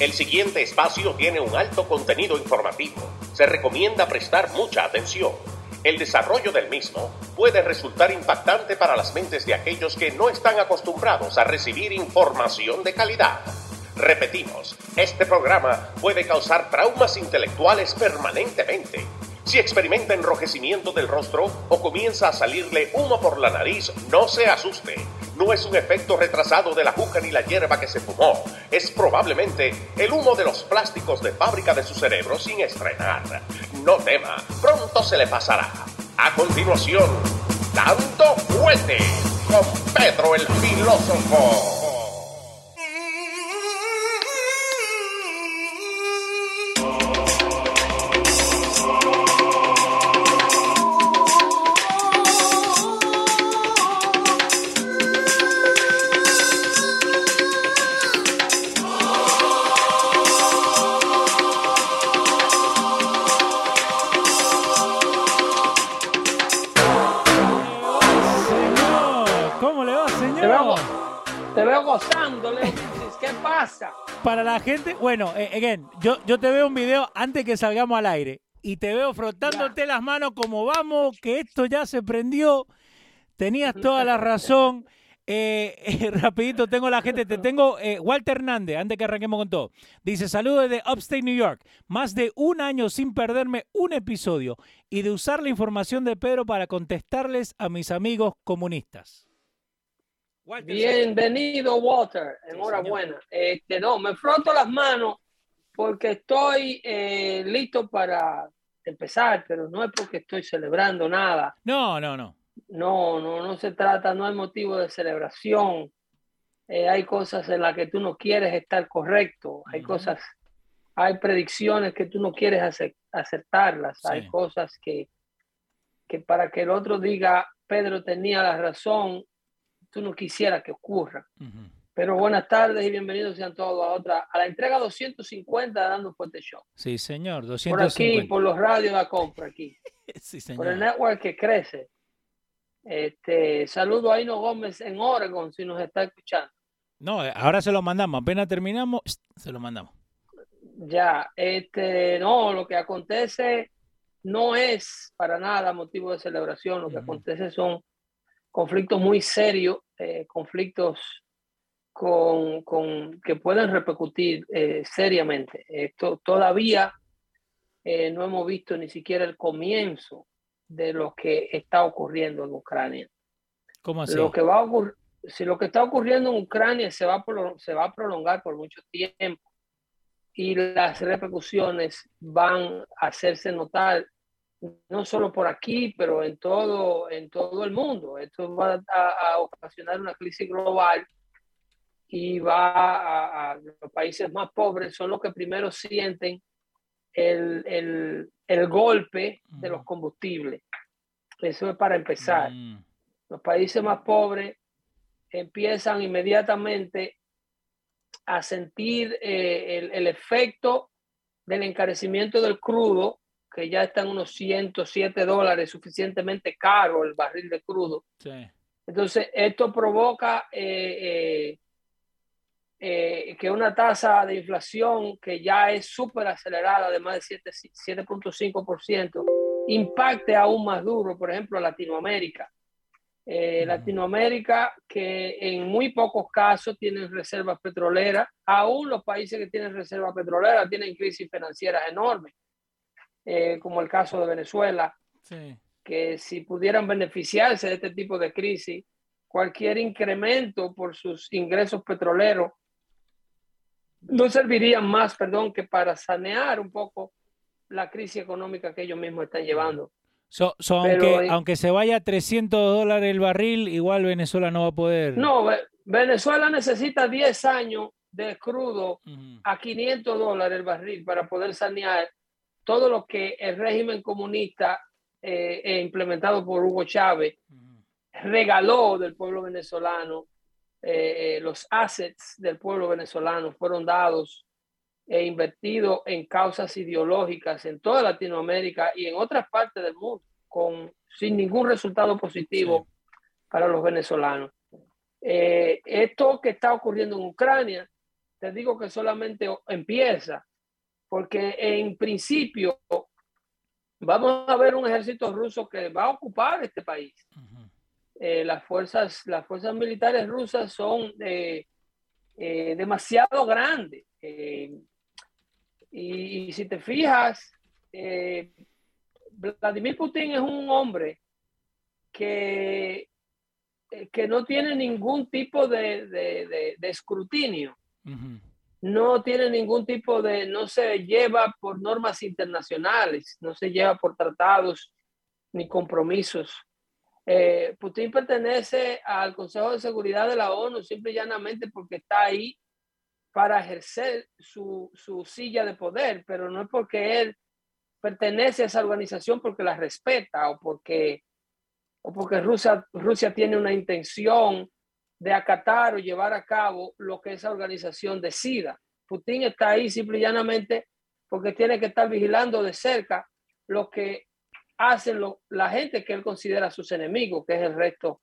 El siguiente espacio tiene un alto contenido informativo. Se recomienda prestar mucha atención. El desarrollo del mismo puede resultar impactante para las mentes de aquellos que no están acostumbrados a recibir información de calidad. Repetimos, este programa puede causar traumas intelectuales permanentemente. Si experimenta enrojecimiento del rostro o comienza a salirle humo por la nariz, no se asuste. No es un efecto retrasado de la juca ni la hierba que se fumó. Es probablemente el humo de los plásticos de fábrica de su cerebro sin estrenar. No tema, pronto se le pasará. A continuación, dando fuerte con Pedro el filósofo. Pasa? Para la gente, bueno, eh, again, yo, yo te veo un video antes que salgamos al aire y te veo frotándote las manos como vamos, que esto ya se prendió. Tenías toda la razón. Eh, eh, rapidito, tengo la gente, te tengo eh, Walter Hernández, antes que arranquemos con todo. Dice, saludos desde Upstate New York. Más de un año sin perderme un episodio y de usar la información de Pedro para contestarles a mis amigos comunistas. Walter, Bienvenido, Walter. Enhorabuena. Este, no, me froto las manos porque estoy eh, listo para empezar, pero no es porque estoy celebrando nada. No, no, no. No, no, no se trata, no hay motivo de celebración. Eh, hay cosas en las que tú no quieres estar correcto. Hay Ujú. cosas, hay predicciones que tú no quieres ace- acertarlas. Sí. Hay cosas que, que para que el otro diga, Pedro tenía la razón, tú no quisieras que ocurra. Pero buenas tardes y bienvenidos sean todos a otra, a la entrega 250 de Dando Fuerte Show. Sí, señor, Por 250. aquí, por los radios de la compra aquí. Sí, por el señor. network que crece. Este, saludo a Ino Gómez en Oregon, si nos está escuchando. No, eh, ahora se lo mandamos. Apenas terminamos, se lo mandamos. Ya, este, no, lo que acontece no es para nada motivo de celebración. Lo que acontece son conflictos muy serios, eh, conflictos con, con- que pueden repercutir eh, seriamente. Esto todavía eh, no hemos visto ni siquiera el comienzo de lo que está ocurriendo en Ucrania. ¿Cómo así? Lo que va a ocurrir, si lo que está ocurriendo en Ucrania se va, a se va a prolongar por mucho tiempo y las repercusiones van a hacerse notar no solo por aquí, pero en todo, en todo el mundo. Esto va a, a ocasionar una crisis global y va a, a- los países más pobres son los que primero sienten el, el- el golpe de los Ujú. combustibles. Eso es para empezar Mm, los países más pobres empiezan inmediatamente a sentir eh, el, el efecto del encarecimiento del crudo, que ya está en unos 107 dólares, suficientemente caro el barril de crudo. sí. Entonces, esto provoca eh, eh, eh, que una tasa de inflación que ya es súper acelerada, de más de 7 7.5%, impacte aún más duro, por ejemplo, a Latinoamérica. Eh. Latinoamérica, que en muy pocos casos tienen reservas petroleras, aún los países que tienen reservas petroleras tienen crisis financieras enormes, eh, como el caso de Venezuela, sí. que si pudieran beneficiarse de este tipo de crisis, cualquier incremento por sus ingresos petroleros no serviría más, perdón, que para sanear un poco la crisis económica que ellos mismos están llevando. So- so, Pero, aunque, eh, aunque se vaya a 300 dólares el barril, igual Venezuela no va a poder. No, Ve- Venezuela necesita 10 años de crudo Ujú. a 500 dólares el barril para poder sanear todo lo que el régimen comunista eh, eh, implementado por Hugo Chávez regaló del pueblo venezolano, eh, eh, los assets del pueblo venezolano fueron dados e invertidos en causas ideológicas en toda Latinoamérica y en otras partes del mundo, con, sin ningún resultado positivo para los venezolanos. Eh, esto que está ocurriendo en Ucrania te digo que solamente empieza, porque en principio vamos a ver un ejército ruso que va a ocupar este país. Eh, las, fuerzas, las fuerzas militares rusas son eh, eh, demasiado grandes. Y, si te fijas, Vladimir Putin es un hombre que, que no tiene ningún tipo de, escrutinio. No tiene ningún tipo de, no se lleva por normas internacionales, no se lleva por tratados ni compromisos. Eh, Putin pertenece al Consejo de Seguridad de la ONU simple y llanamente porque está ahí para ejercer su, su, silla de poder, pero no es porque él pertenece a esa organización porque la respeta o porque, o porque Rusia, Rusia tiene una intención de acatar o llevar a cabo lo que esa organización decida. Putin está ahí simple y llanamente porque tiene que estar vigilando de cerca lo que hacen la gente que él considera sus enemigos, que es el resto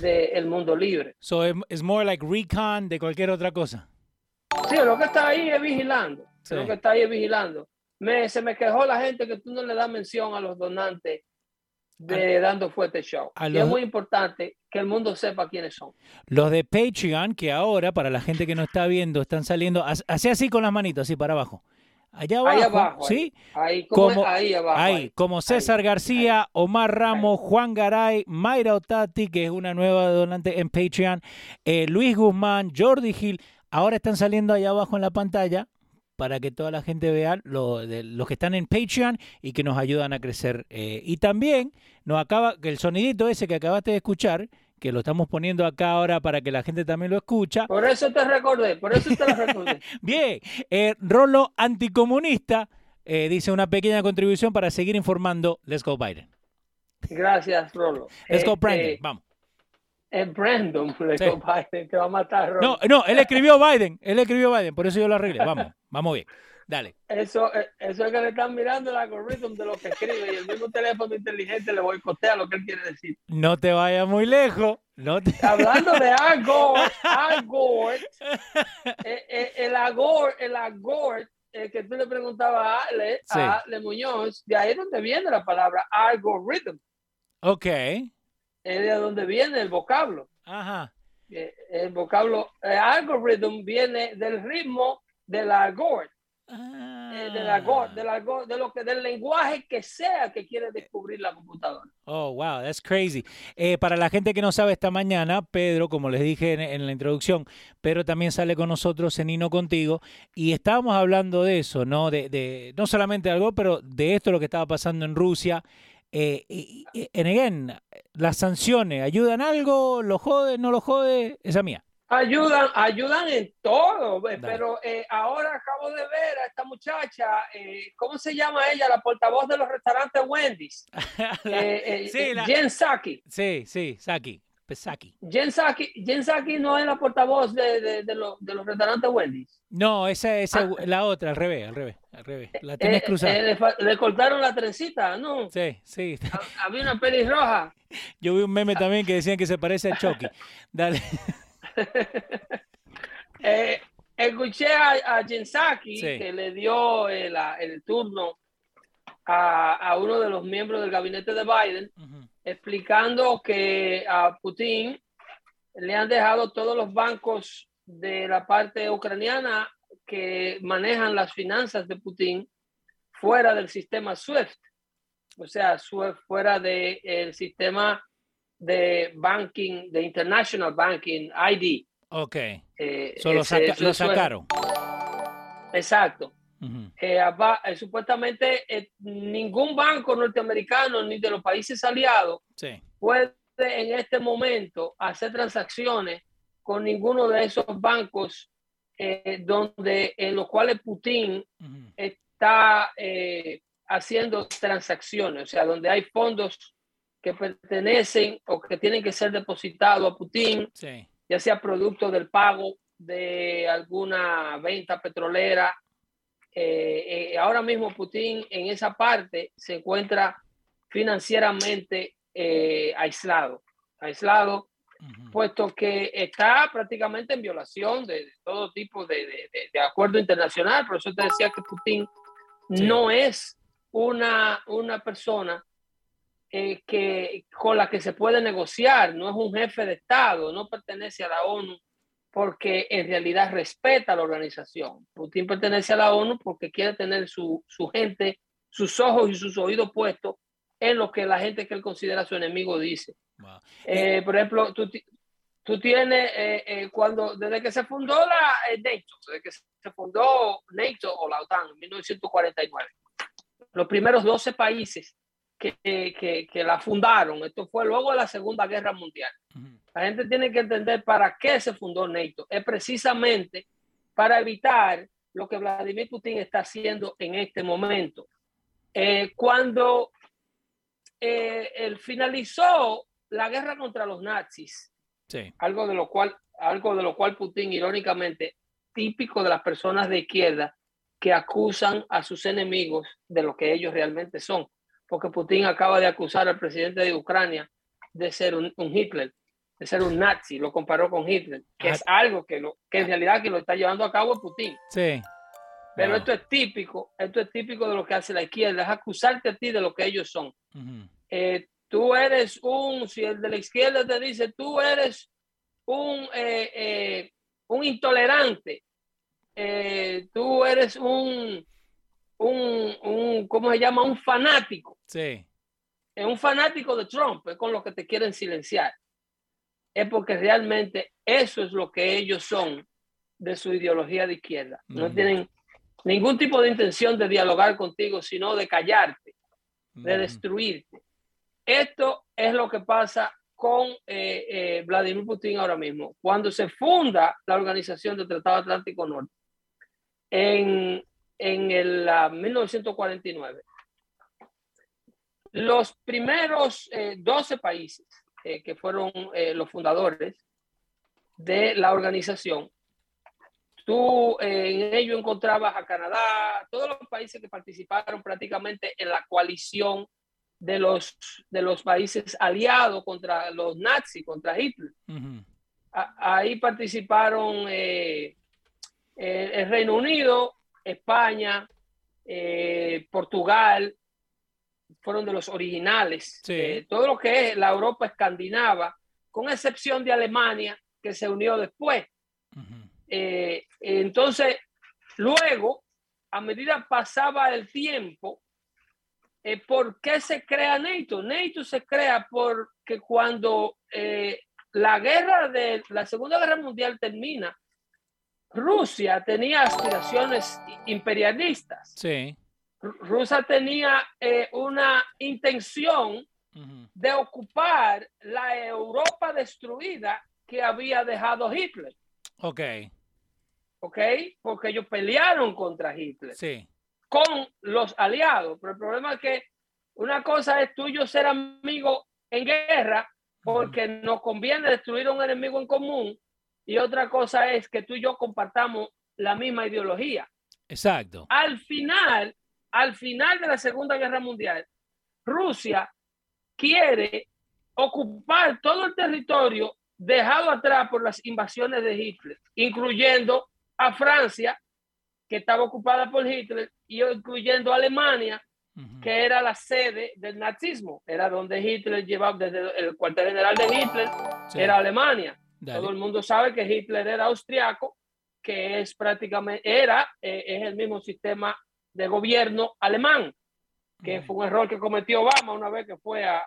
del mundo libre. So es more like recon de cualquier otra cosa. Sí, lo que está ahí es vigilando. Lo que está ahí es vigilando. Me, se me quejó la gente que tú no le das mención a los donantes de Dando Fuerte Show. Y es muy importante que el mundo sepa quiénes son. Los de Patreon, que ahora, para la gente que no está viendo, están saliendo, así así con las manitos, así para abajo. Allá abajo, ¿sí? Ahí, como, ahí, abajo, ahí, como César García, Omar Ramos, Juan Garay, Mayra Otati, que es una nueva donante en Patreon, eh, Luis Guzmán, Jordi Gil, ahora están saliendo allá abajo en la pantalla para que toda la gente vea lo, de, los que están en Patreon y que nos ayudan a crecer. Eh, y también nos acaba, que el sonidito ese que acabaste de escuchar, que lo estamos poniendo acá ahora para que la gente también lo escucha. Por eso te recordé, por eso te lo recordé. Bien, eh, Rolo Anticomunista eh, dice una pequeña contribución para seguir informando. Let's go Biden. Gracias, Rolo. Let's go Brandon, eh, vamos. Es Brandon, let's go Biden, que va a matar a Rolo. No, no, él escribió Biden, él escribió Biden, por eso yo lo arreglé. Vamos, vamos bien. Dale. Eso, eh, eso es que le están mirando el algoritmo de lo que escribe y el mismo teléfono inteligente le boicotea lo que él quiere decir. No te vayas muy lejos. No Hablando de algo algo eh, eh, el Agor, el Agor, que tú le preguntabas a Ale, a Ale Muñoz, de ahí es donde viene la palabra algorithm. Ok. Es de donde viene el vocablo. Ajá. El vocablo algorithm viene del ritmo del Agor. Eh, de, la, de, la, de lo que del lenguaje que sea que quiere descubrir la computadora. Oh, wow, that's crazy. Eh, para la gente que no sabe, esta mañana, Pedro, como les dije en, la introducción, Pedro también sale con nosotros en Hino Contigo y estábamos hablando de eso, ¿no? De, de no solamente algo, pero de esto lo que estaba pasando en Rusia. Eh, y, en again, las sanciones, ¿ayudan algo? ¿Lo jode? ¿No lo jode? Esa mía. Ayudan, ayudan en todo, pero eh, ahora acabo de ver a esta muchacha, eh, ¿cómo se llama ella? La portavoz de los restaurantes Wendy's. eh, sí, Jen Saki. Sí, sí, Saki. Saki. Jen Saki, Jen Saki no es la portavoz de, de, de, los restaurantes Wendy's. No, esa es ah. la otra, al revés, al revés, al revés. La tienes cruzada. Le, le, cortaron la trencita, ¿no? Sí, sí. Había una pelirroja. Yo vi un meme también que decían que se parece a Chucky. Dale. eh, escuché a, a Jensaki que le dio el, el turno a, a, uno de los miembros del gabinete de Biden, explicando que a Putin le han dejado todos los bancos de la parte ucraniana que manejan las finanzas de Putin fuera del sistema SWIFT, o sea, fuera del el sistema de banking, de international banking ID. Ok. Eh, lo sacaron. exacto. Eh, eh, supuestamente ningún banco norteamericano ni de los países aliados puede en este momento hacer transacciones con ninguno de esos bancos donde en los cuales Putin está haciendo transacciones, o sea, donde hay fondos que pertenecen o que tienen que ser depositados a Putin, ya sea producto del pago de alguna venta petrolera. Eh, eh, ahora mismo Putin en esa parte se encuentra financieramente eh, aislado, puesto que está prácticamente en violación de, todo tipo de, de, acuerdo internacional. Por eso te decía que Putin no es una, una persona eh, que, con la que se puede negociar, no es un jefe de Estado, no pertenece a la ONU porque en realidad respeta la organización. Putin pertenece a la ONU porque quiere tener su, su gente, sus ojos y sus oídos puestos en lo que la gente que él considera su enemigo dice. Eh, por ejemplo, tú, tú tienes, eh, eh, cuando, desde que se fundó la NATO, desde que se fundó NATO o la OTAN en 1949, los primeros 12 países que, que, que, la fundaron, esto fue luego de la Segunda Guerra Mundial. La gente tiene que entender para qué se fundó NATO. Es precisamente para evitar lo que Vladimir Putin está haciendo en este momento. cuando él finalizó la guerra contra los nazis, algo, de lo cual, algo de lo cual Putin, irónicamente, típico de las personas de izquierda que acusan a sus enemigos de lo que ellos realmente son. Porque Putin acaba de acusar al presidente de Ucrania de ser un, Hitler, de ser un nazi, lo comparó con Hitler, que es algo que, lo, que en realidad que lo está llevando a cabo Putin. Sí. Pero esto es típico, esto es típico de lo que hace la izquierda, es acusarte a ti de lo que ellos son tú eres un, si el de la izquierda te dice, tú eres un, eh, eh, un intolerante, eh, tú eres un, un, un, ¿cómo se llama? Un fanático. Sí. Es un fanático de Trump, es con lo que te quieren silenciar. Es porque realmente eso es lo que ellos son de su ideología de izquierda. No tienen ningún tipo de intención de dialogar contigo, sino de callarte, de destruirte. Esto es lo que pasa con eh, eh, Vladimir Putin ahora mismo. Cuando se funda la Organización del Tratado Atlántico Norte en, en el 1949, los primeros 12 eh, países que fueron los fundadores de la organización, tú en ello encontrabas a Canadá, todos los países que participaron prácticamente en la coalición de los, de los países aliados contra los nazis, contra Hitler. ahí participaron eh, el, Reino Unido, España, eh, Portugal, fueron de los originales. Eh, todo lo que es la Europa escandinava, con excepción de Alemania, que se unió después. Entonces, luego, a medida pasaba el tiempo, eh, ¿por qué se crea NATO? NATO se crea porque cuando eh, la guerra de la Segunda Guerra Mundial termina, Rusia tenía aspiraciones imperialistas. Sí. Rusia tenía eh, una intención de ocupar la Europa destruida que había dejado Hitler. Ok. Ok, porque ellos pelearon contra Hitler. Sí con los aliados. Pero el problema es que una cosa es tú y yo ser amigos en guerra porque nos conviene destruir a un enemigo en común y otra cosa es que tú y yo compartamos la misma ideología. Exacto. Al final, al final de la Segunda Guerra Mundial, Rusia quiere ocupar todo el territorio dejado atrás por las invasiones de Hitler, incluyendo a Francia, que estaba ocupada por Hitler, y incluyendo Alemania, que era la sede del nazismo, era donde Hitler llevaba, desde el cuartel general de Hitler, era Alemania. Todo el mundo sabe que Hitler era austriaco, que es prácticamente, era, eh, es el mismo sistema de gobierno alemán, que fue un error que cometió Obama una vez que fue a,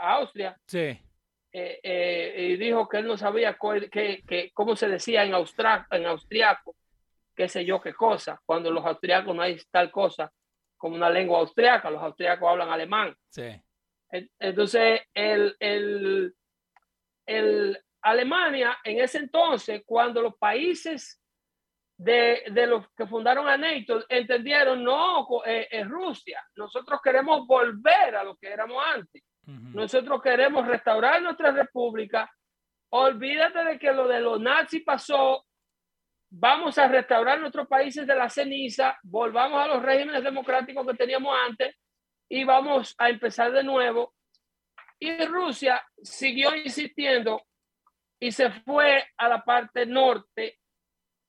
Austria. Sí. Eh, eh, y dijo que él no sabía que, que, cómo se decía en, en austriaco qué sé yo qué cosa, cuando los austriacos no hay tal cosa como una lengua austriaca, los austriacos hablan alemán. Sí. Entonces, el, el, el Alemania en ese entonces, cuando los países de, de, los que fundaron a NATO entendieron, no, es eh, Rusia, nosotros queremos volver a lo que éramos antes. Nosotros queremos restaurar nuestra república. Olvídate de que lo de los nazis pasó. Vamos a restaurar nuestros países de la ceniza, volvamos a los regímenes democráticos que teníamos antes y vamos a empezar de nuevo. Y Rusia siguió insistiendo y se fue a la parte norte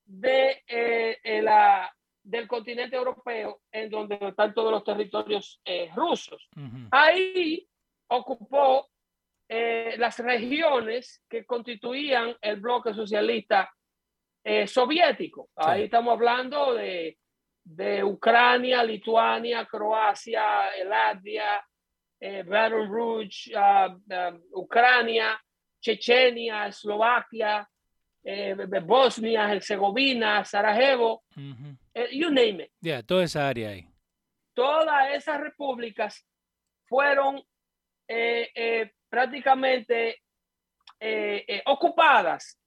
de eh, la, del continente europeo, en donde están todos los territorios eh, rusos. Ahí ocupó eh, las regiones que constituían el bloque socialista soviético. Ahí estamos hablando de, de, Ucrania, Lituania, Croacia, Latvia, Baton Rouge, ah, ah, Ucrania, Chechenia, Eslovaquia, eh, Bosnia, Herzegovina, Sarajevo, eh, you name it. Ya, toda esa área ahí. Todas esas repúblicas fueron eh, prácticamente ocupadas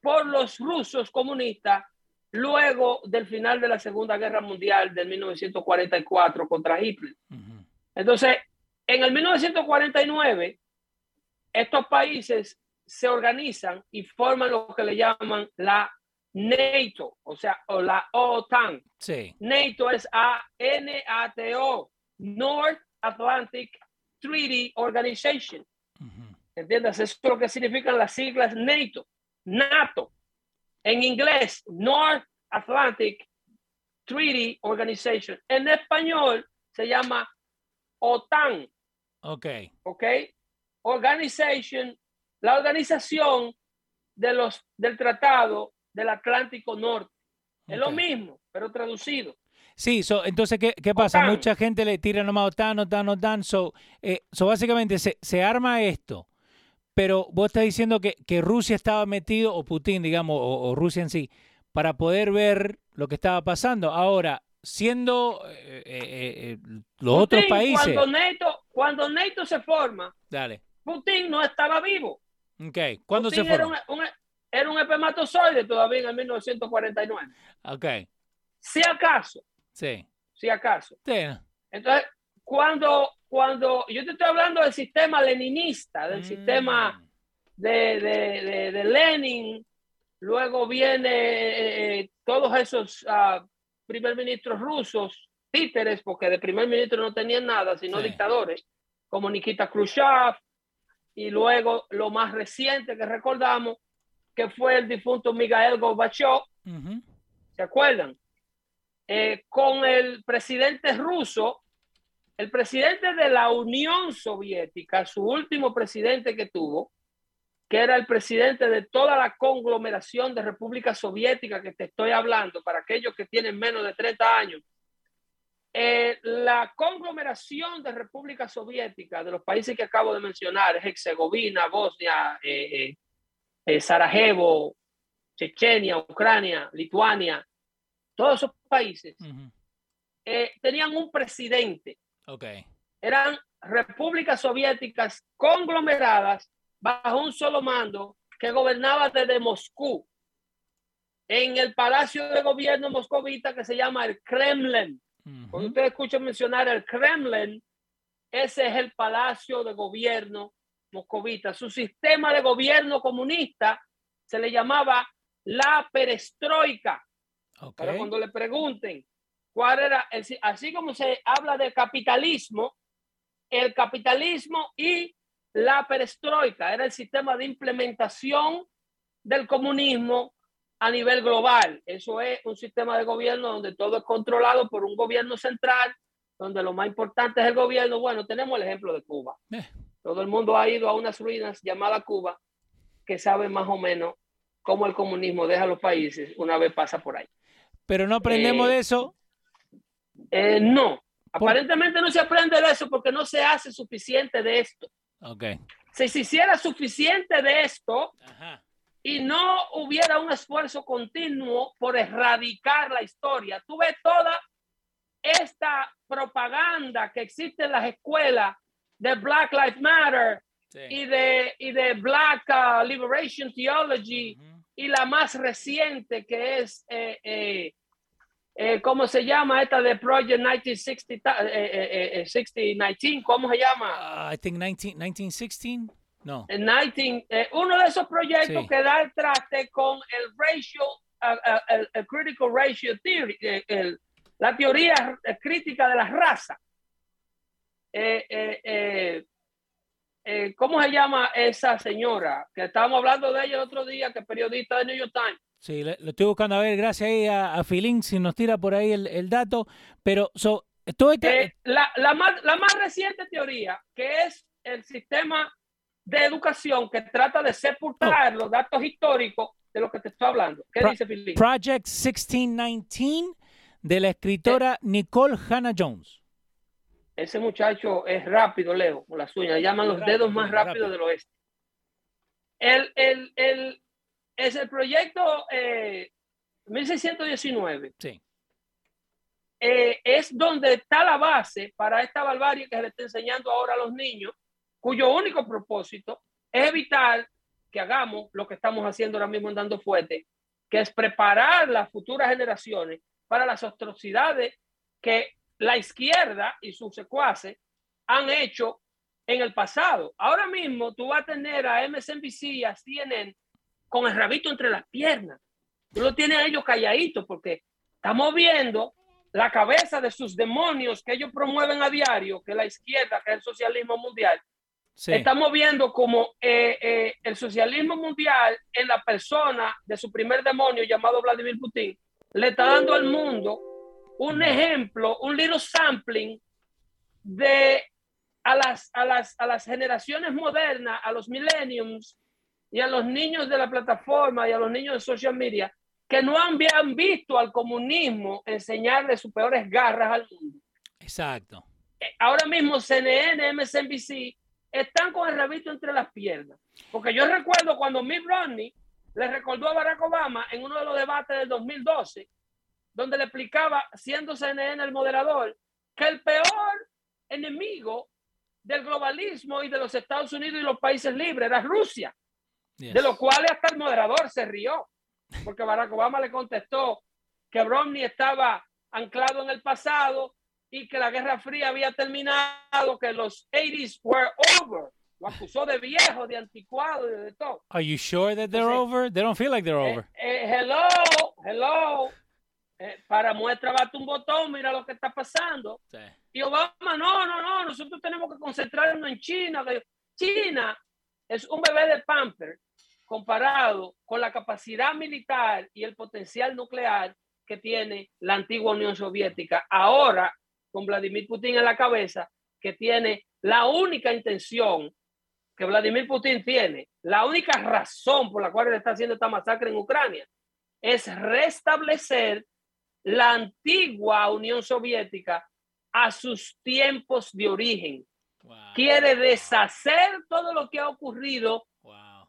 por los rusos comunistas luego del final de la Segunda Guerra Mundial de 1944 contra Hitler. Entonces, en el 1949, estos países se organizan y forman lo que le llaman la NATO, o sea, o la OTAN. Sí. NATO es A-N-A-T-O, North Atlantic Treaty Organization. ¿Entiendes? Eso es lo que significan las siglas NATO, NATO. En inglés, North Atlantic Treaty Organization. En español se llama OTAN. Ok. Ok. Organization la organización de los, del Tratado del Atlántico Norte. Es lo mismo, pero traducido. Sí, entonces, ¿qué, qué pasa? Mucha gente le tira nomás OTAN, OTAN, OTAN. So, eh, so básicamente se, se, arma esto, pero vos estás diciendo que, que Rusia estaba metido, o Putin, digamos, o, Rusia en sí, para poder ver lo que estaba pasando. Ahora, siendo eh, eh, los otros países... Cuando NATO, cuando NATO se forma, Dale. Putin no estaba vivo. Ok, ¿cuándo se Era un, era un espermatozoide todavía en el 1949. Ok. Si acaso. Sí. Si acaso. Sí. Entonces, cuando, cuando yo te estoy hablando del sistema leninista, del mm. sistema de, de, de, Lenin, luego viene eh, eh, todos esos uh, primer ministros rusos, títeres, porque de primer ministro no tenían nada, sino dictadores, como Nikita Khrushchev, y luego lo más reciente que recordamos, que fue el difunto Miguel Gorbachev, ¿se acuerdan? Eh, con el presidente ruso, el presidente de la Unión Soviética, su último presidente que tuvo, que era el presidente de toda la conglomeración de República Soviética que te estoy hablando, para aquellos que tienen menos de 30 años, eh, la conglomeración de República Soviética, de los países que acabo de mencionar, Herzegovina, Bosnia, eh, Sarajevo, Chechenia, Ucrania, Lituania, todos esos países tenían un presidente. Okay. Eran repúblicas soviéticas conglomeradas bajo un solo mando que gobernaba desde Moscú en el palacio de gobierno moscovita que se llama el Kremlin. Cuando usted escucha mencionar el Kremlin, ese es el palacio de gobierno moscovita. Su sistema de gobierno comunista se le llamaba la perestroika. Pero cuando le pregunten cuál era, el, así como se habla del capitalismo, el capitalismo y la perestroika era el sistema de implementación del comunismo a nivel global. Eso es un sistema de gobierno donde todo es controlado por un gobierno central, donde lo más importante es el gobierno. Bueno, tenemos el ejemplo de Cuba. Eh. Todo el mundo ha ido a unas ruinas llamadas Cuba, que sabe más o menos cómo el comunismo deja los países una vez pasa por ahí. Pero no aprendemos de eso. Eh, no, aparentemente no se aprende de eso porque no se hace suficiente de esto. Okay. Si se hiciera suficiente de esto, Ajá y no hubiera un esfuerzo continuo por erradicar la historia. Tú ves toda esta propaganda que existe en las escuelas de Black Lives Matter y, de, y de Black uh, Liberation Theology y la más reciente que es, eh, eh, eh, ¿cómo se llama esta de Project 1960, 6019? ¿Cómo se llama? Uh, I think 19, 1916. No. En 19, eh, uno de esos proyectos que da el traste con el ratio, el, critical ratio theory, eh, la teoría crítica de la raza. Eh, eh, ¿cómo se llama esa señora? Que estábamos hablando de ella el otro día, que es periodista de New York Times. Sí, lo estoy buscando a ver, gracias ahí a, a Filín, si nos tira por ahí el, dato. Pero so, todo este... Eh, la, la, más, la más reciente teoría, que es el sistema de educación que trata de sepultar oh. los datos históricos de lo que te estoy hablando. ¿Qué dice Filín? Project 1619 de la escritora Nicole Hannah Jones. Ese muchacho es rápido, Leo, con las uñas. Llaman los dedos más rápidos del oeste. El, el, el, es el proyecto 1619. Eh, sí. Eh, es donde está la base para esta barbarie que se le está enseñando ahora a los niños, cuyo único propósito es evitar que hagamos lo que estamos haciendo ahora mismo andando fuerte, que es preparar las futuras generaciones para las atrocidades que la izquierda y sus secuaces han hecho en el pasado. Ahora mismo tú vas a tener a MSNBC y a CNN con el rabito entre las piernas. Tú lo tienes a ellos calladitos porque estamos viendo la cabeza de sus demonios que ellos promueven a diario, que la izquierda, que es el socialismo mundial. Estamos viendo como eh, eh, el socialismo mundial en la persona de su primer demonio llamado Vladimir Putin le está dando al mundo un ejemplo, un little sampling de a las, a las, a las generaciones modernas, a los millenniums y a los niños de la plataforma y a los niños de social media que no habían visto al comunismo enseñarle sus peores garras al mundo. Exacto. Eh, ahora mismo CNN, MSNBC están con el rabito entre las piernas. Porque yo recuerdo cuando Mitt Romney le recordó a Barack Obama en uno de los debates del 2012 donde le explicaba, siendo CNN el moderador, que el peor enemigo del globalismo y de los Estados Unidos y los países libres era Rusia, de lo cual hasta el moderador se rió, porque Barack Obama le contestó que Romney estaba anclado en el pasado y que la Guerra Fría había terminado, que los 80s were over. Lo acusó de viejo, de anticuado y de todo. Are you sure that they're over? They don't feel like they're eh, over. Eh, hello, hello. Eh, para muestra bate un botón, mira lo que está pasando. Y Obama, no, no, no, nosotros tenemos que concentrarnos en China. China es un bebé de pamper comparado con la capacidad militar y el potencial nuclear que tiene la antigua Unión Soviética. Ahora, con Vladimir Putin en la cabeza, que tiene la única intención que Vladimir Putin tiene, la única razón por la cual él está haciendo esta masacre en Ucrania, es restablecer la antigua Unión Soviética a sus tiempos de origen. Quiere deshacer todo lo que ha ocurrido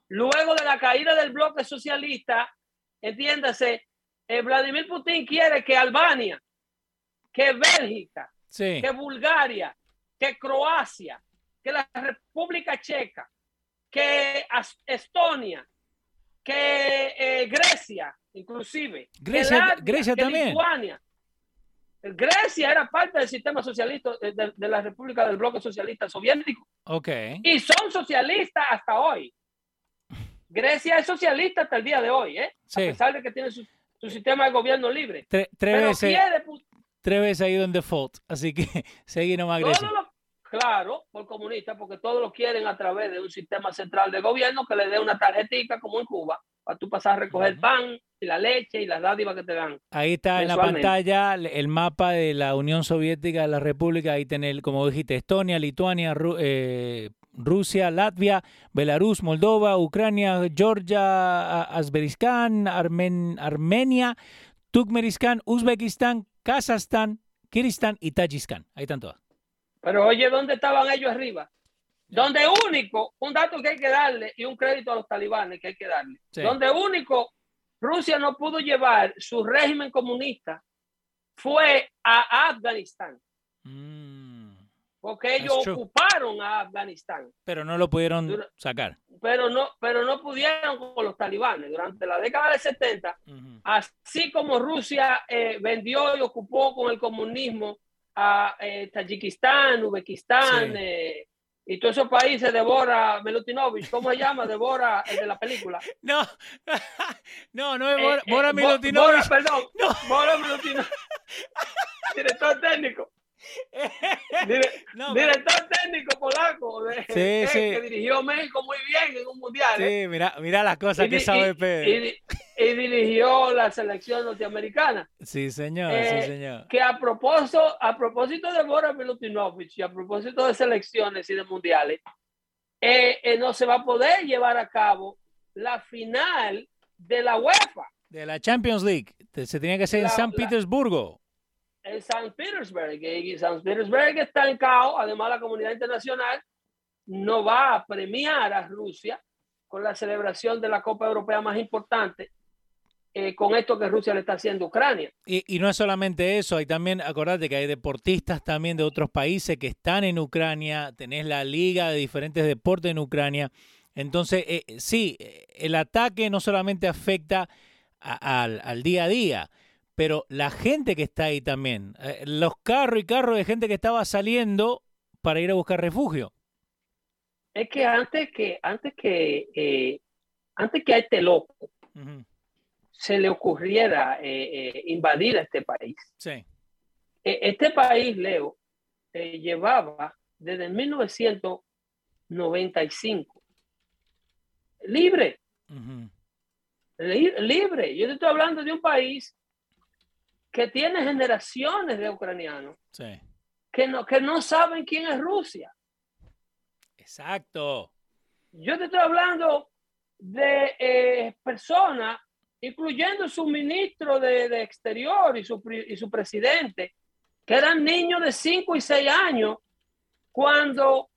luego de la caída del bloque socialista. Entiéndase, eh, Vladimir Putin quiere que Albania, que Bélgica, que Bulgaria, que Croacia, que la República Checa, que Estonia, que eh, Grecia, inclusive. Grecia, Grecia también. Lituania. Grecia era parte del sistema socialista de, la República del Bloque Socialista Soviético. Ok. Y son socialistas hasta hoy. Grecia es socialista hasta el día de hoy, ¿eh? A pesar de que tiene su, sistema de gobierno libre. tres, veces, tres veces ha ido en default, así que seguí nomás Grecia. claro, por comunista, porque todos lo quieren a través de un sistema central de gobierno que le dé una tarjetita como en Cuba para tú pasar a recoger pan y la leche y las dádivas que te dan. Ahí está en la pantalla el mapa de la Unión Soviética de la República. Ahí tenés, como dijiste, Estonia, Lituania, eh, Rusia, Latvia, Belarus, Moldova, Ucrania, Georgia, Azerbaiyán, Armenia, Turkmenistán, Uzbekistán, Kazajstán, Kiristán y Tayikistán. Ahí están todas. Pero oye, ¿dónde estaban ellos arriba? Donde único, un dato que hay que darle y un crédito a los talibanes que hay que darle. Donde único Rusia no pudo llevar su régimen comunista fue a Afganistán. Mm. Porque ellos ocuparon a Afganistán. Pero no lo pudieron sacar. Pero no, pero no pudieron con los talibanes durante la década del 70. Así como Rusia eh, vendió y ocupó con el comunismo a eh, Tayikistán, Uzbekistán, eh, y todos esos países devora Melutinovich, ¿cómo se llama? Devora el de la película. No, no, no es Bora, eh, Bora eh, Milutinovich. Bora, perdón, no. Bora Milutinovich. Director técnico. director técnico polaco de, que dirigió México muy bien en un mundial. Sí, ¿eh? mira, mira las cosas que sabe Pedro. Y, dirigió la selección norteamericana. Sí, señor, sí, eh, señor. Que a propósito, a propósito de Bora Milutinovich y a propósito de selecciones y de mundiales, eh, no se va a poder llevar a cabo la final de la UEFA. De la Champions League. Se tenía que hacer en San Petersburgo San Petersburg. Y San Petersburg está en caos. Además, la comunidad internacional no va a premiar a Rusia con la celebración de la Copa Europea más importante eh, con esto que Rusia le está haciendo a Ucrania. Y, no es solamente eso, hay también, acordate que hay deportistas también de otros países que están en Ucrania, tenés la liga de diferentes deportes en Ucrania. Entonces, eh, sí, el ataque no solamente afecta al día a día, pero la gente que está ahí también, eh, los carros y carros de gente que estaba saliendo para ir a buscar refugio. Es que antes que, antes que, eh, antes que a este loco se le ocurriera eh, invadir a este país. Sí. este país, Leo, llevaba desde 1995 libre. libre. Yo te estoy hablando de un país que tiene generaciones de ucranianos que, no, que no saben quién es Rusia. Exacto. Yo te estoy hablando de eh, personas, incluyendo su ministro de, Exterior y su, y su presidente, que eran niños de 5 y 6 años cuando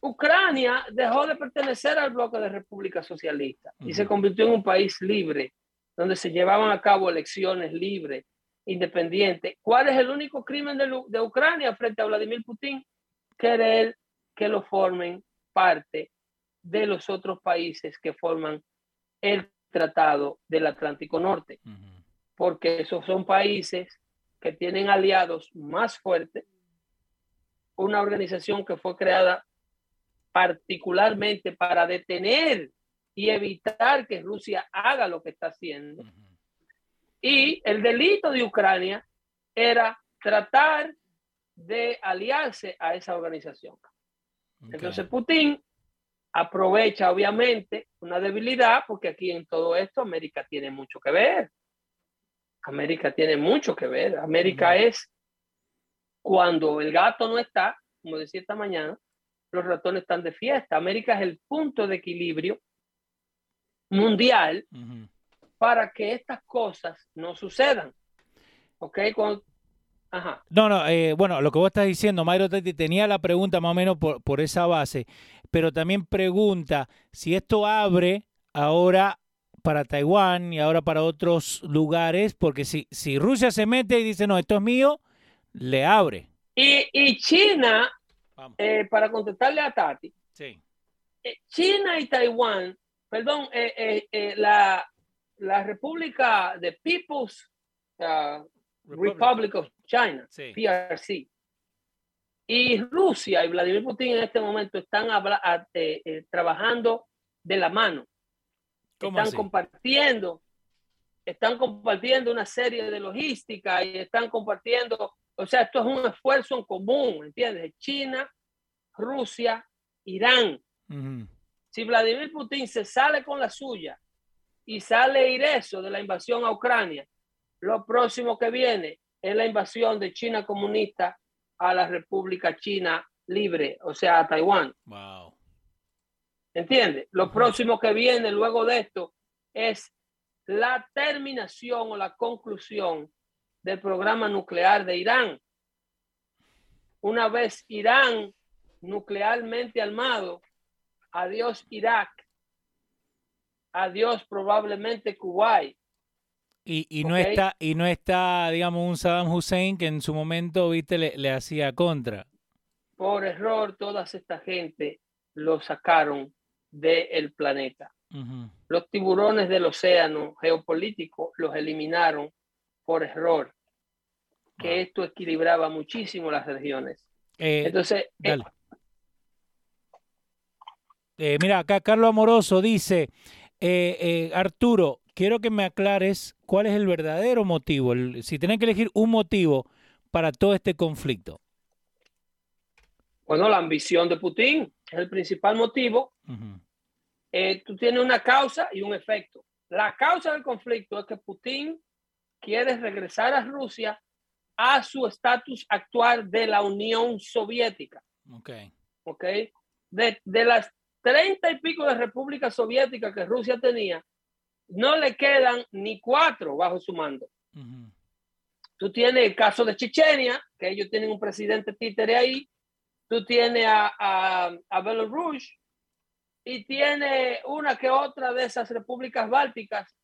Ucrania dejó de pertenecer al bloque de República Socialista y se convirtió en un país libre, donde se llevaban a cabo elecciones libres, independiente. ¿Cuál es el único crimen de, Ucrania frente a Vladimir Putin? Querer que lo formen parte de los otros países que forman el Tratado del Atlántico Norte, porque esos son países que tienen aliados más fuertes, una organización que fue creada particularmente para detener y evitar que Rusia haga lo que está haciendo. Y el delito de Ucrania era tratar de aliarse a esa organización. Entonces Putin aprovecha obviamente una debilidad, porque aquí en todo esto América tiene mucho que ver. América tiene mucho que ver. América es cuando el gato no está, como decía esta mañana, los ratones están de fiesta. América es el punto de equilibrio mundial para que estas cosas no sucedan. ¿Ok? Ajá. No, no, eh, bueno, lo que vos estás diciendo, Mayro tenía la pregunta más o menos por, por esa base, pero también pregunta si esto abre ahora para Taiwán y ahora para otros lugares, porque si, si Rusia se mete y dice, no, esto es mío, le abre. Y, China, eh, para contestarle a Tati, sí. Eh, China y Taiwán, perdón, la, la República de People's uh, Republic. of China, PRC, y Rusia y Vladimir Putin en este momento están eh, eh, trabajando de la mano. Están compartiendo, están compartiendo una serie de logística y están compartiendo, o sea, esto es un esfuerzo en común, ¿entiendes? China, Rusia, Irán. Si Vladimir Putin se sale con la suya y sale ireso de la invasión a Ucrania, lo próximo que viene es la invasión de China comunista a la República China Libre, o sea, a Taiwán. Wow. ¿Entiendes? Lo próximo que viene luego de esto es la terminación o la conclusión del programa nuclear de Irán. Una vez Irán nuclearmente armado, adiós Irak, adiós probablemente Kuwait. Y, y no está, y no está, digamos, un Saddam Hussein que en su momento, viste, le, hacía contra. Por error, toda esta gente lo sacaron del planeta. Los tiburones del océano geopolítico los eliminaron por error, que esto equilibraba muchísimo las regiones. Eh, Entonces, eh, eh, mira, acá Carlos Amoroso dice, eh, eh, Arturo, quiero que me aclares cuál es el verdadero motivo, si tienen que elegir un motivo para todo este conflicto. Bueno, la ambición de Putin es el principal motivo. Eh, tú tienes una causa y un efecto. La causa del conflicto es que Putin quiere regresar a Rusia a su estatus actual de la Unión Soviética. Ok. Ok. De, de las treinta y pico de repúblicas soviéticas que Rusia tenía, no le quedan ni cuatro bajo su mando. Tú tienes el caso de Chechenia, que ellos tienen un presidente títere ahí. Tú tienes a, a, a Belarus y tiene una que otra de esas repúblicas bálticas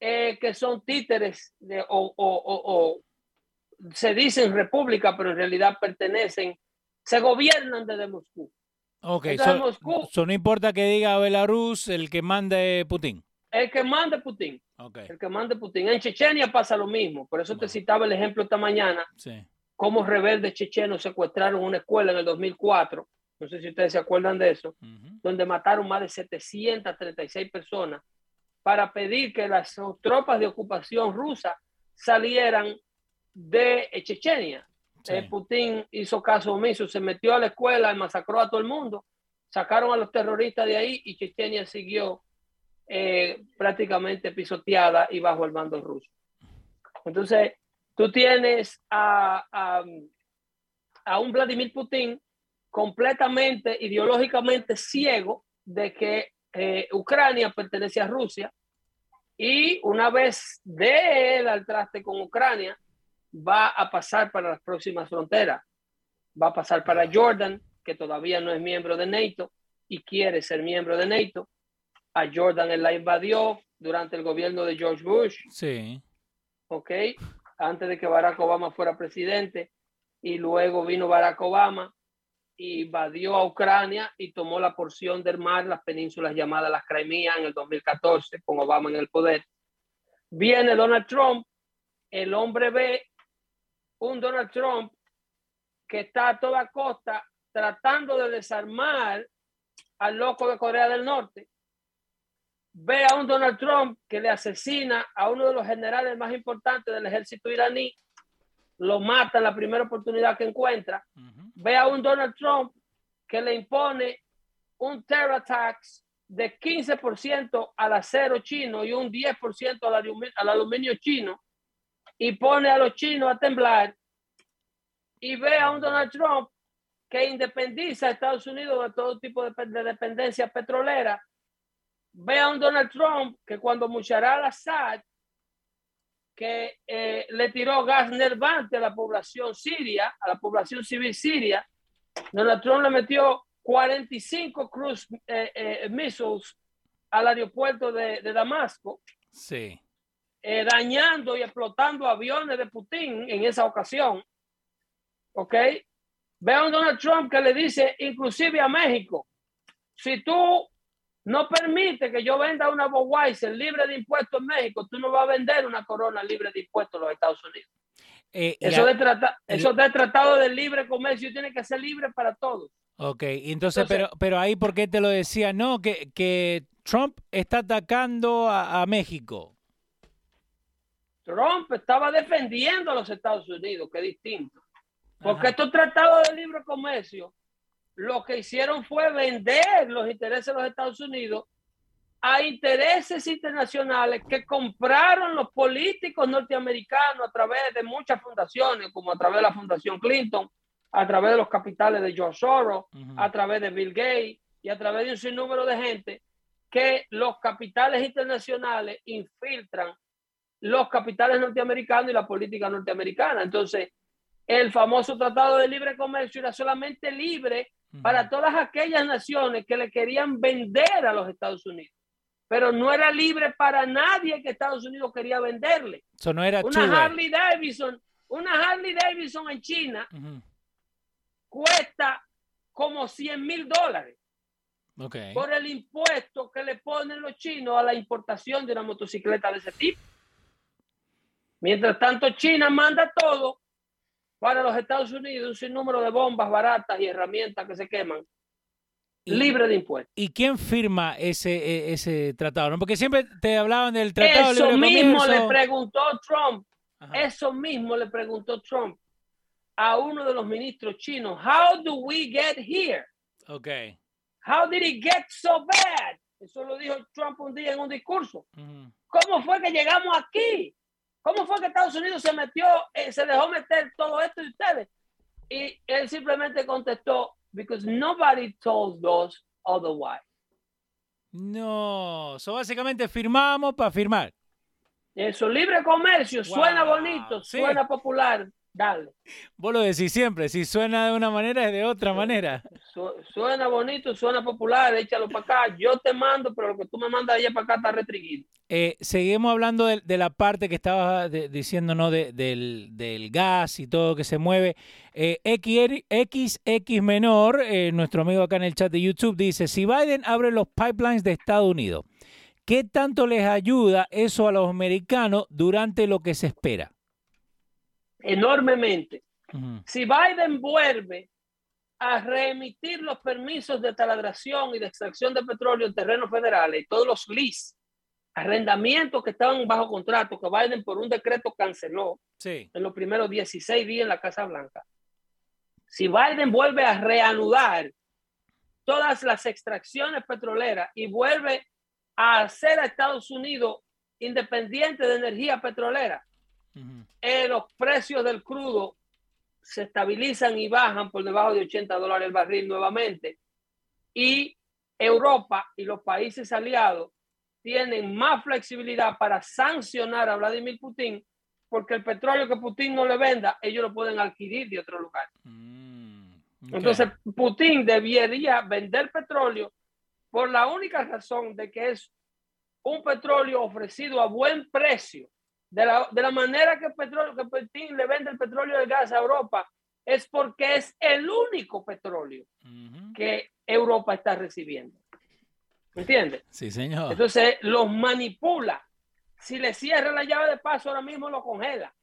eh, que son títeres de, o, o, o, se dicen república, pero en realidad pertenecen, se gobiernan desde Moscú. Ok, so, no importa que diga Belarus, el que mande Putin. El que mande Putin. Okay. El que mande Putin. En Chechenia pasa lo mismo. Por eso te citaba el ejemplo esta mañana. Sí. Cómo rebeldes chechenos secuestraron una escuela en el 2004. No sé si ustedes se acuerdan de eso. Donde mataron más de 736 personas para pedir que las tropas de ocupación rusa salieran de Chechenia. Eh, Putin hizo caso omiso, se metió a la escuela y masacró a todo el mundo. Sacaron a los terroristas de ahí y Chechenia siguió eh, prácticamente pisoteada y bajo el mando ruso. Entonces, tú tienes a, a, un Vladimir Putin completamente ideológicamente ciego de que eh, Ucrania pertenece a Rusia y una vez de él al traste con Ucrania, va a pasar para las próximas fronteras. Va a pasar para Jordan, que todavía no es miembro de NATO y quiere ser miembro de NATO a Jordan él la invadió durante el gobierno de George Bush. Sí. Ok. Antes de que Barack Obama fuera presidente. Y luego vino Barack Obama y invadió a Ucrania y tomó la porción del mar, las penínsulas llamadas las Crimea en el 2014, con Obama en el poder. Viene Donald Trump, el hombre ve un Donald Trump que está a toda costa tratando de desarmar al loco de Corea del Norte. Ve a un Donald Trump que le asesina a uno de los generales más importantes del ejército iraní, lo mata en la primera oportunidad que encuentra, ve a un Donald Trump que le impone un terror tax de 15% al acero chino y un 10% al al aluminio chino y pone a los chinos a temblar y ve a un Donald Trump que independiza a Estados Unidos de todo tipo de, de dependencia petrolera ve a un Donald Trump que cuando Musharraf al-Assad que eh, le tiró gas nervante a la población siria, a la población civil siria, Donald Trump le metió 45 cruise eh, eh, missiles al aeropuerto de, de Damasco. Sí. Dañando y explotando aviones de Putin en esa ocasión. ¿Ok? Ve a un Donald Trump que le dice, inclusive a México, si tú no permite que yo venda una Budweiser libre de impuestos en México, tú no vas a vender una corona libre de impuestos en los Estados Unidos. Eh, eso, de trata, eso de tratado de libre comercio tiene que ser libre para todos. Ok, entonces, pero, pero ahí, ¿por qué te lo decía? No, que, que Trump está atacando a, México. Trump estaba defendiendo a los Estados Unidos, que es distinto. Porque estos tratados de libre comercio lo que hicieron fue vender los intereses de los Estados Unidos a intereses internacionales que compraron los políticos norteamericanos a través de muchas fundaciones, como a través de la Fundación Clinton, a través de los capitales de George Soros, a través de Bill Gates y a través de un sinnúmero de gente que los capitales internacionales infiltran los capitales norteamericanos y la política norteamericana. Entonces, el famoso Tratado de Libre Comercio era solamente libre para todas aquellas naciones que le querían vender a los Estados Unidos. Pero no era libre para nadie que Estados Unidos quería venderle. Eso no era una Harley Davidson, una Harley Davidson en China cuesta como 100 mil dólares. Por el impuesto que le ponen los chinos a la importación de una motocicleta de ese tipo. Mientras tanto, China manda todo para los Estados Unidos un sinnúmero de bombas baratas y herramientas que se queman libre de impuestos. ¿Y quién firma ese, e, ese tratado? ¿No? Porque siempre te hablaban del tratado Eso mismo le preguntó Trump. Eso mismo le preguntó Trump. a uno de los ministros chinos, how do we get here? Okay. How did it get so bad? Eso lo dijo Trump un día en un discurso. ¿Cómo fue que llegamos aquí? ¿Cómo fue que Estados Unidos se metió, eh, se dejó meter todo esto de ustedes? Y él simplemente contestó, because nobody told us otherwise. No, eso básicamente firmamos para firmar. Eso, libre comercio, suena bonito, suena popular, dale. Vos lo decís siempre, si suena de una manera es de otra manera. suena bonito, suena popular, échalo para acá. Yo te mando, pero lo que tú me mandas allá para acá está restringido. Eh, seguimos hablando de, la parte que estaba diciendo, ¿no? del, gas y todo que se mueve. Eh, XX menor, eh, nuestro amigo acá en el chat de YouTube, dice, si Biden abre los pipelines de Estados Unidos, ¿qué tanto les ayuda eso a los americanos durante lo que se espera? Enormemente. Si Biden vuelve a reemitir los permisos de taladración y de extracción de petróleo en terrenos federales, todos los lease, arrendamientos que estaban bajo contrato, que Biden por un decreto canceló en los primeros 16 días en la Casa Blanca. Si Biden vuelve a reanudar todas las extracciones petroleras y vuelve a hacer a Estados Unidos independiente de energía petrolera, eh, los precios del crudo se estabilizan y bajan por debajo de 80 dólares el barril nuevamente. Y Europa y los países aliados tienen más flexibilidad para sancionar a Vladimir Putin porque el petróleo que Putin no le venda, ellos lo pueden adquirir de otro lugar. Mm, Entonces, Putin debería vender petróleo por la única razón de que es un petróleo ofrecido a buen precio de la, de la manera que, petróleo, que Putin le vende el petróleo y el gas a Europa es porque es el único petróleo que Europa está recibiendo. ¿Entiendes? Sí, señor. Entonces los manipula. Si le cierra la llave de paso, ahora mismo lo congela.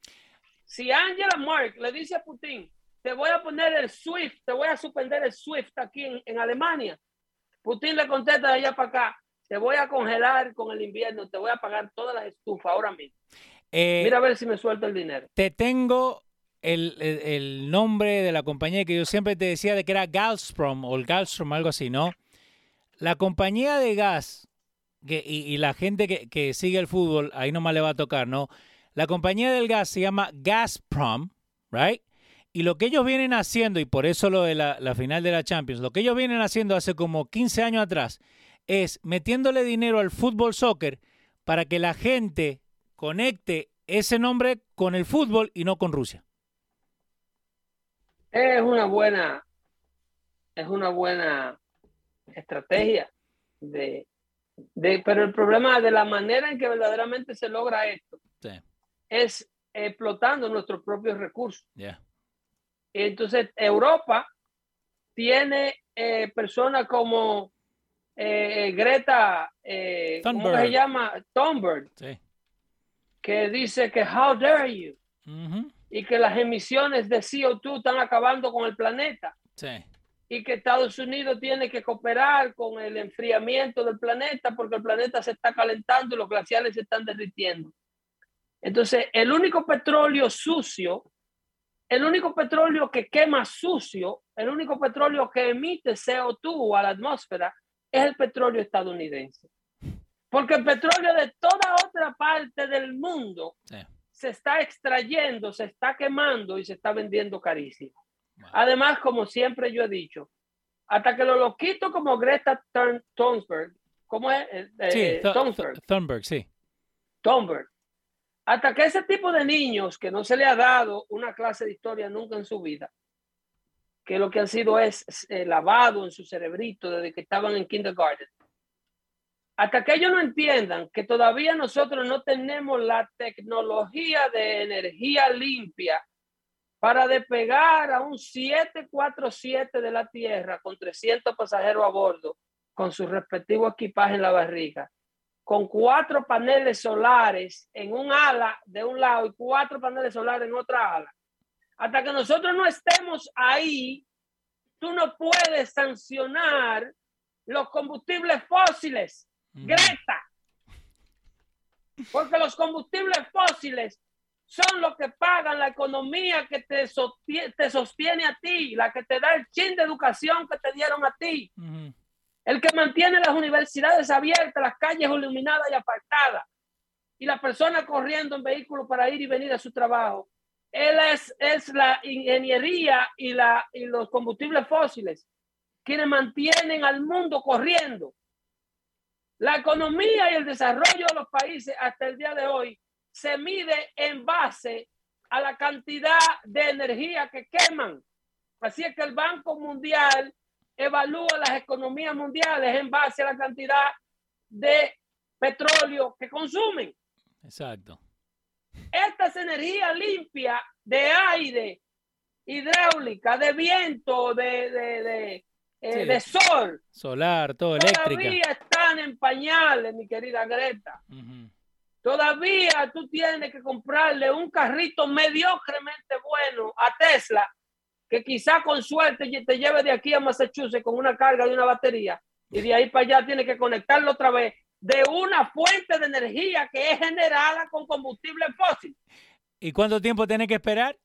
Si Angela Mark le dice a Putin, te voy a poner el SWIFT, te voy a suspender el SWIFT aquí en, en Alemania, Putin le contesta de allá para acá, te voy a congelar con el invierno, te voy a pagar todas las estufas ahora mismo. Eh, Mira a ver si me suelta el dinero. Te tengo el, nombre de la compañía que yo siempre te decía de que era Gazprom o el algo así, ¿no? La compañía de gas y, la gente que, sigue el fútbol, ahí nomás le va a tocar, ¿no? La compañía del gas se llama Gazprom, ¿right? Y lo que ellos vienen haciendo, y por eso lo de la, la final de la Champions, lo que ellos vienen haciendo hace como 15 años atrás, es metiéndole dinero al fútbol soccer para que la gente conecte ese nombre con el fútbol y no con Rusia. Es una buena, es una buena estrategia de, pero el problema de la manera en que verdaderamente se logra esto es explotando nuestros propios recursos. Entonces, Europa tiene eh, personas como eh, Greta, eh, ¿cómo se llama? Thunberg. Sí que dice que how dare you y que las emisiones de CO2 están acabando con el planeta. Y que Estados Unidos tiene que cooperar con el enfriamiento del planeta porque el planeta se está calentando y los glaciares se están derritiendo. Entonces, el único petróleo sucio, el único petróleo que quema sucio, el único petróleo que emite CO2 a la atmósfera es el petróleo estadounidense. Porque el petróleo de toda otra parte del mundo se está extrayendo, se está quemando y se está vendiendo carísimo. Además, como siempre yo he dicho, hasta que lo quito como Greta Thunberg, ¿cómo es? Eh, eh, Thunberg. sí. Thunberg. Hasta que ese tipo de niños que no se le ha dado una clase de historia nunca en su vida, que lo que han sido es eh, lavado en su cerebrito desde que estaban en kindergarten, hasta que ellos no entiendan que todavía nosotros no tenemos la tecnología de energía limpia para despegar a un 747 de la Tierra con 300 pasajeros a bordo, con su respectivo equipaje en la barriga, con cuatro paneles solares en un ala de un lado y cuatro paneles solares en otra ala. Hasta que nosotros no estemos ahí, tú no puedes sancionar los combustibles fósiles Greta. Porque los combustibles fósiles son los que pagan la economía que te sostiene, te sostiene a ti, la que te da el chin de educación que te dieron a ti, el que mantiene las universidades abiertas, las calles iluminadas y apartadas, y las personas corriendo en vehículos para ir y venir a su trabajo. Él es, es la ingeniería y, la, y los combustibles fósiles quienes mantienen al mundo corriendo. La economía y el desarrollo de los países hasta el día de hoy se mide en base a la cantidad de energía que queman. Así es que el Banco Mundial evalúa las economías mundiales en base a la cantidad de petróleo que consumen. Exacto. Esta es energía limpia de aire, hidráulica, de viento, de, de, eh, sol. Solar, todo eléctrica. Todavía están en pañales, mi querida Greta. Todavía tú tienes que comprarle un carrito mediocremente bueno a Tesla, que quizá con suerte te lleve de aquí a Massachusetts con una carga de una batería y de ahí para allá tienes que conectarlo otra vez de una fuente de energía que es generada con combustible fósil. ¿Y cuánto tiempo tiene que esperar?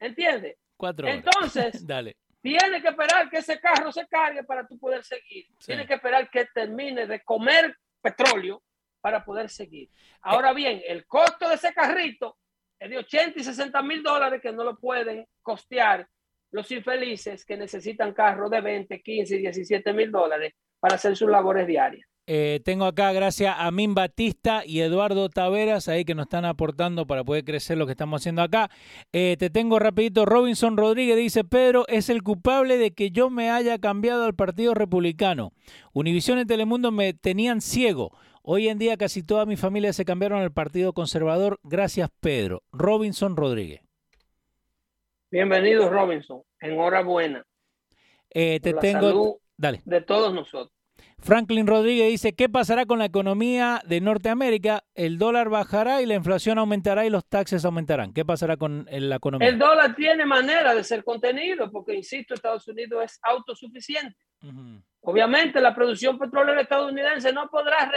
¿Entiendes? Cuatro horas. Entonces, Dale. Tiene que esperar que ese carro se cargue para tú poder seguir. Tiene que esperar que termine de comer petróleo para poder seguir. Ahora bien, el costo de ese carrito es de 80 y 60 mil dólares que no lo pueden costear los infelices que necesitan carros de 20, 15 y 17 mil dólares para hacer sus labores diarias. Eh, tengo acá, gracias a Min Batista y Eduardo Taveras, ahí que nos están aportando para poder crecer lo que estamos haciendo acá. Eh, te tengo rapidito, Robinson Rodríguez dice, Pedro es el culpable de que yo me haya cambiado al Partido Republicano. Univisión y Telemundo me tenían ciego. Hoy en día casi toda mi familia se cambiaron al Partido Conservador. Gracias, Pedro. Robinson Rodríguez. Bienvenido, Robinson. Enhorabuena. Eh, te tengo. Dale. De todos nosotros. Franklin Rodríguez dice, ¿qué pasará con la economía de Norteamérica? El dólar bajará y la inflación aumentará y los taxes aumentarán. ¿Qué pasará con la economía? El dólar tiene manera de ser contenido porque, insisto, Estados Unidos es autosuficiente. Obviamente la producción petrolera estadounidense no podrá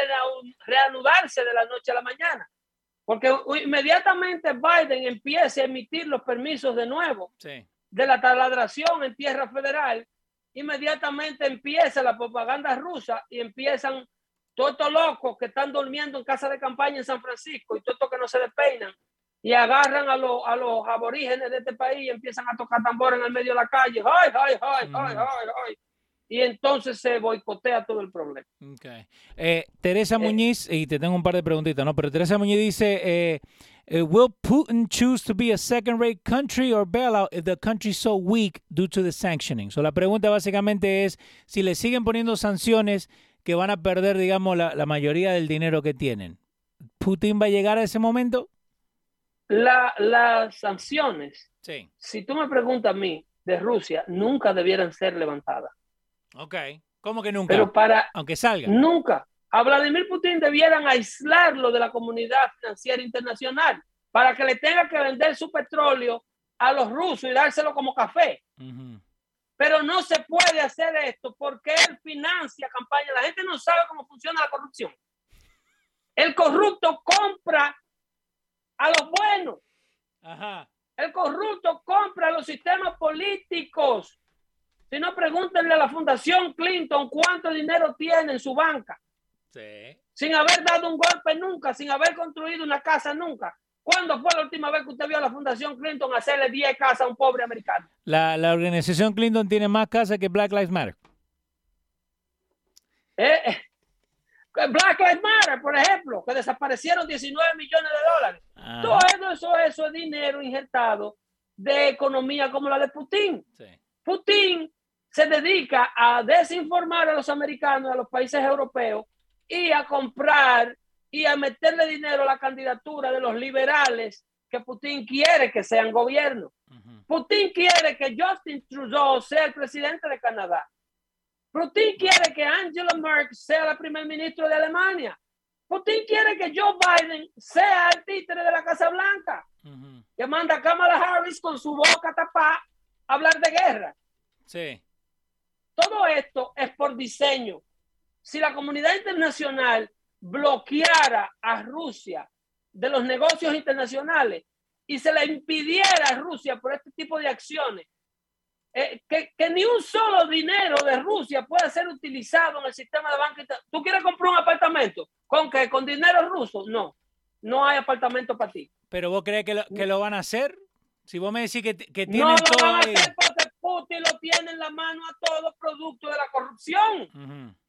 reanudarse de la noche a la mañana, porque inmediatamente Biden empiece a emitir los permisos de nuevo de la taladración en tierra federal, inmediatamente empieza la propaganda rusa y empiezan todos estos locos que están durmiendo en casa de campaña en San Francisco y todos estos que no se despeinan y agarran a, los, a los aborígenes de este país y empiezan a tocar tambor en el medio de la calle. ¡Ay, ay, ay, ay, ay, ay! y entonces se boicotea todo el problema. Okay. Eh, Teresa eh, Muñiz, y te tengo un par de preguntitas, ¿no? Pero Teresa Muñiz dice, eh, eh, ¿Will Putin choose to be a second-rate country or bailout if the country is so weak due to the sanctioning? So la pregunta básicamente es si le siguen poniendo sanciones que van a perder, digamos, la, la mayoría del dinero que tienen. ¿Putin va a llegar a ese momento? La, las sanciones, sí. si tú me preguntas a mí, de Rusia, nunca debieran ser levantadas. Ok. ¿Cómo que nunca? Pero para. Aunque salga. Nunca. A Vladimir Putin debieran aislarlo de la comunidad financiera internacional para que le tenga que vender su petróleo a los rusos y dárselo como café. Pero no se puede hacer esto porque él financia campaña. La gente no sabe cómo funciona la corrupción. El corrupto compra a los buenos. El corrupto compra a los sistemas políticos. Si no, pregúntenle a la Fundación Clinton cuánto dinero tiene en su banca. Sí. Sin haber dado un golpe nunca, sin haber construido una casa nunca. ¿Cuándo fue la última vez que usted vio a la Fundación Clinton hacerle 10 casas a un pobre americano? La, la organización Clinton tiene más casas que Black Lives Matter. Eh, eh, Black Lives Matter, por ejemplo, que desaparecieron 19 millones de dólares. Todo eso, eso es dinero injertado de economía como la de Putin. Sí. Putin se dedica a desinformar a los americanos, a los países europeos y a comprar y a meterle dinero a la candidatura de los liberales que Putin quiere que sean gobierno. Putin quiere que Justin Trudeau sea el presidente de Canadá. Putin quiere que Angela Merkel sea la primer ministro de Alemania. Putin quiere que Joe Biden sea el títere de la Casa Blanca. Que manda a Kamala Harris con su boca tapada a hablar de guerra. Sí. Todo esto es por diseño. Si la comunidad internacional bloqueara a Rusia de los negocios internacionales y se le impidiera a Rusia por este tipo de acciones eh, que, que, ni un solo dinero de Rusia pueda ser utilizado en el sistema de banca. ¿Tú quieres comprar un apartamento? ¿Con qué? ¿Con dinero ruso? No, no hay apartamento para ti. ¿Pero vos crees que lo, que lo van a hacer? Si vos me decís que, que tienen no todo lo van a hacer porque Putin lo tiene en la mano a todo producto de la corrupción. Ujú.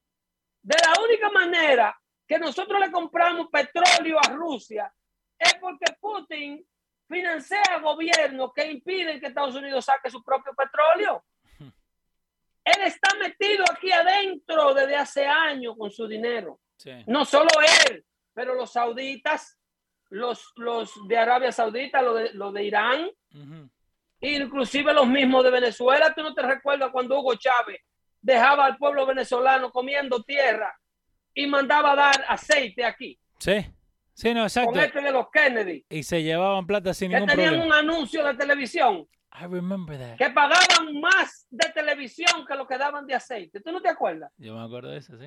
De la única manera que nosotros le compramos petróleo a Rusia es porque Putin financia gobiernos que impiden que Estados Unidos saque su propio petróleo. Él está metido aquí adentro desde hace años con su dinero. Sí. No solo él, pero los sauditas, los, los de Arabia Saudita, los de, los de Irán, inclusive los mismos de Venezuela. ¿Tú no te recuerdas cuando Hugo Chávez dejaba al pueblo venezolano comiendo tierra y mandaba a dar aceite aquí? Sí. Sí, no, exacto. Con este de los Kennedy, Y se llevaban plata sin que ningún tenían problema. un anuncio de televisión, I remember that. que pagaban más de televisión que lo que daban de aceite. ¿Tú no te acuerdas? Yo me acuerdo de eso, sí.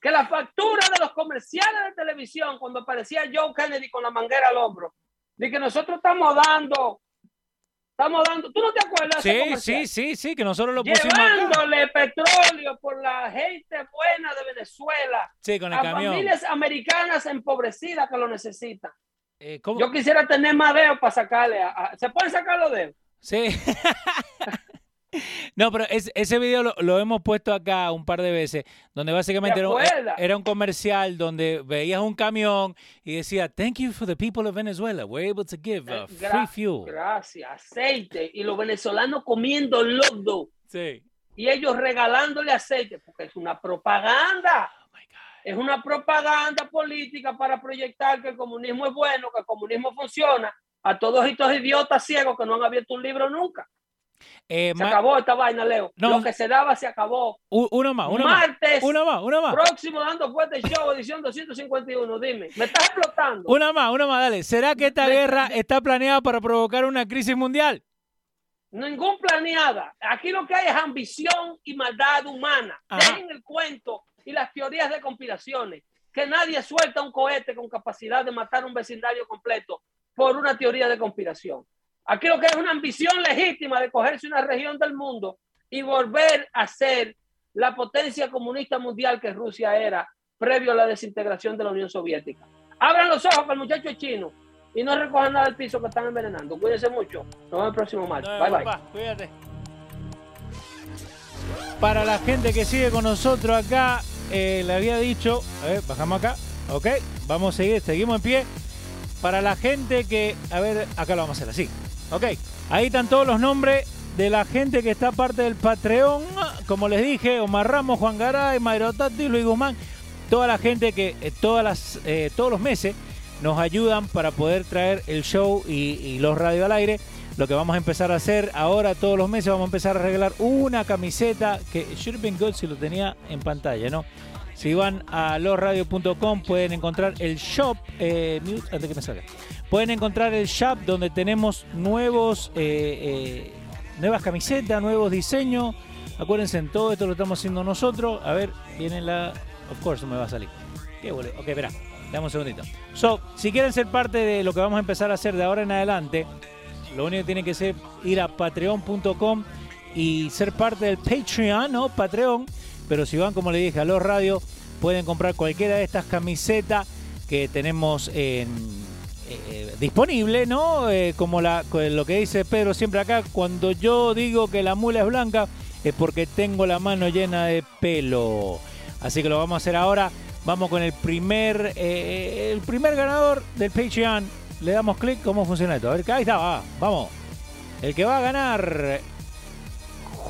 Que la factura de los comerciales de televisión, cuando aparecía Joe Kennedy con la manguera al hombro, de que nosotros estamos dando, estamos dando, ¿tú no te acuerdas? Sí, sí, sí, sí, que nosotros lo pusimos acá. llevándole petróleo por la gente buena de Venezuela Sí, con el a camión. familias americanas empobrecidas que lo necesitan. Eh. Yo quisiera tener más dedos para sacarle. a- a- ¿Se pueden sacar los dedos? Sí. no, pero es- ese video lo, lo hemos puesto acá un par de veces, donde básicamente ¿Te era, un- acuerdas? era un comercial donde veías un camión y decía, thank you for the people of Venezuela. We're able to give uh, Eh, free fuel. Gracias, aceite. Y los venezolanos comiendo lodo Sí. y ellos regalándole aceite, porque es una propaganda. Oh my God. Es una propaganda política para proyectar que el comunismo es bueno, que el comunismo funciona a todos estos idiotas ciegos que no han abierto un libro nunca. Eh, Se acabó esta vaina, Leo. No. Lo que se daba se acabó. uno más, uno más. Martes, Uno más, uno más. próximo dando fuerte show, edición 251. Dime, me estás explotando. Una más, una más, dale. ¿Será que esta Me- guerra está planeada para provocar una crisis mundial? Ningún planeada. Aquí lo que hay es ambición y maldad humana. Ajá. Dejen el cuento y las teorías de conspiraciones. Que nadie suelta un cohete con capacidad de matar un vecindario completo por una teoría de conspiración. Aquí lo que es una ambición legítima de cogerse una región del mundo y volver a ser la potencia comunista mundial que Rusia era previo a la desintegración de la Unión Soviética. Abran los ojos que el muchacho es chino y no recojan nada del piso que están envenenando. Cuídense mucho. Nos vemos el próximo martes. Bye bye. Cuídate. Para la gente que sigue con nosotros acá, eh, le había dicho, a ver, bajamos acá, ok, vamos a seguir, seguimos en pie. Para la gente que, a ver, acá lo vamos a hacer así, ok, ahí están todos los nombres de la gente que está parte del Patreon, como les dije, Omar Ramos, Juan Garay, Mayro Tati, Luis Guzmán, toda la gente que eh, todas las, eh, todos los meses nos ayudan para poder traer el show y, los radio al aire. Lo que vamos a empezar a hacer ahora todos los meses, vamos a empezar a regalar una camiseta que should have been good si lo tenía en pantalla, ¿no? Si van a losradio.com pueden encontrar el shop, eh, mute, antes que me salga. Pueden encontrar el shop donde tenemos nuevos, eh, eh, nuevas camisetas, nuevos diseños. Acuérdense, en todo esto lo estamos haciendo nosotros. A ver, viene la. Of course, me va a salir. Qué boludo. Ok, verá. Dame un segundito. So, si quieren ser parte de lo que vamos a empezar a hacer de ahora en adelante, lo único que tienen que hacer ir a patreon.com y ser parte del Patreon, ¿no? Patreon. Pero si van, como le dije, a los radios, pueden comprar cualquiera de estas camisetas que tenemos en, eh, disponible, ¿no? Eh, como la, lo que dice Pedro siempre acá, cuando yo digo que la mula es blanca, es porque tengo la mano llena de pelo. Así que lo vamos a hacer ahora. Vamos con el primer, eh, el primer ganador del Patreon. Le damos clic, ¿cómo funciona esto? A ver, ahí está, va, vamos. El que va a ganar,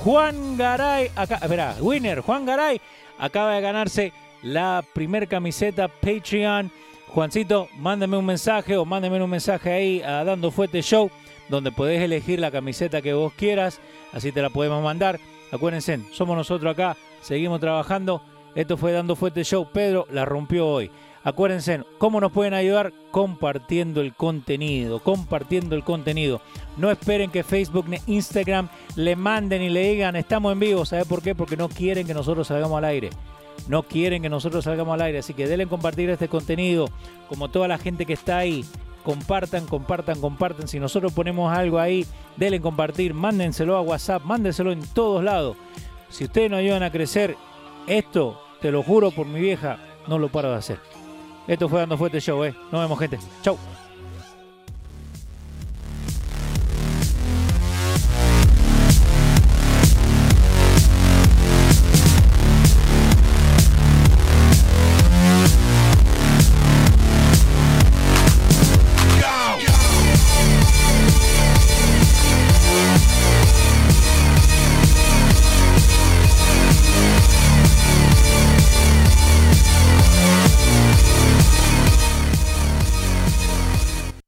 Juan Garay, acá, espera, winner, Juan Garay, acaba de ganarse la primer camiseta Patreon. Juancito, mándame un mensaje o mándame un mensaje ahí a Dando Fuerte Show, donde podés elegir la camiseta que vos quieras, así te la podemos mandar. Acuérdense, somos nosotros acá, seguimos trabajando. Esto fue Dando Fuerte Show. Pedro la rompió hoy. Acuérdense, ¿cómo nos pueden ayudar? Compartiendo el contenido, compartiendo el contenido. No esperen que Facebook ni Instagram le manden y le digan, estamos en vivo. ¿Sabe por qué? Porque no quieren que nosotros salgamos al aire. no quieren que nosotros salgamos al aire. Así que denle compartir este contenido, como toda la gente que está ahí. Compartan, compartan, compartan. Si nosotros ponemos algo ahí, denle compartir, mándenselo a WhatsApp, mándenselo en todos lados. Si ustedes nos ayudan a crecer, esto, te lo juro por mi vieja, no lo paro de hacer. Esto fue Dando Fuerte Show, ¿eh? Nos vemos, gente. Chau.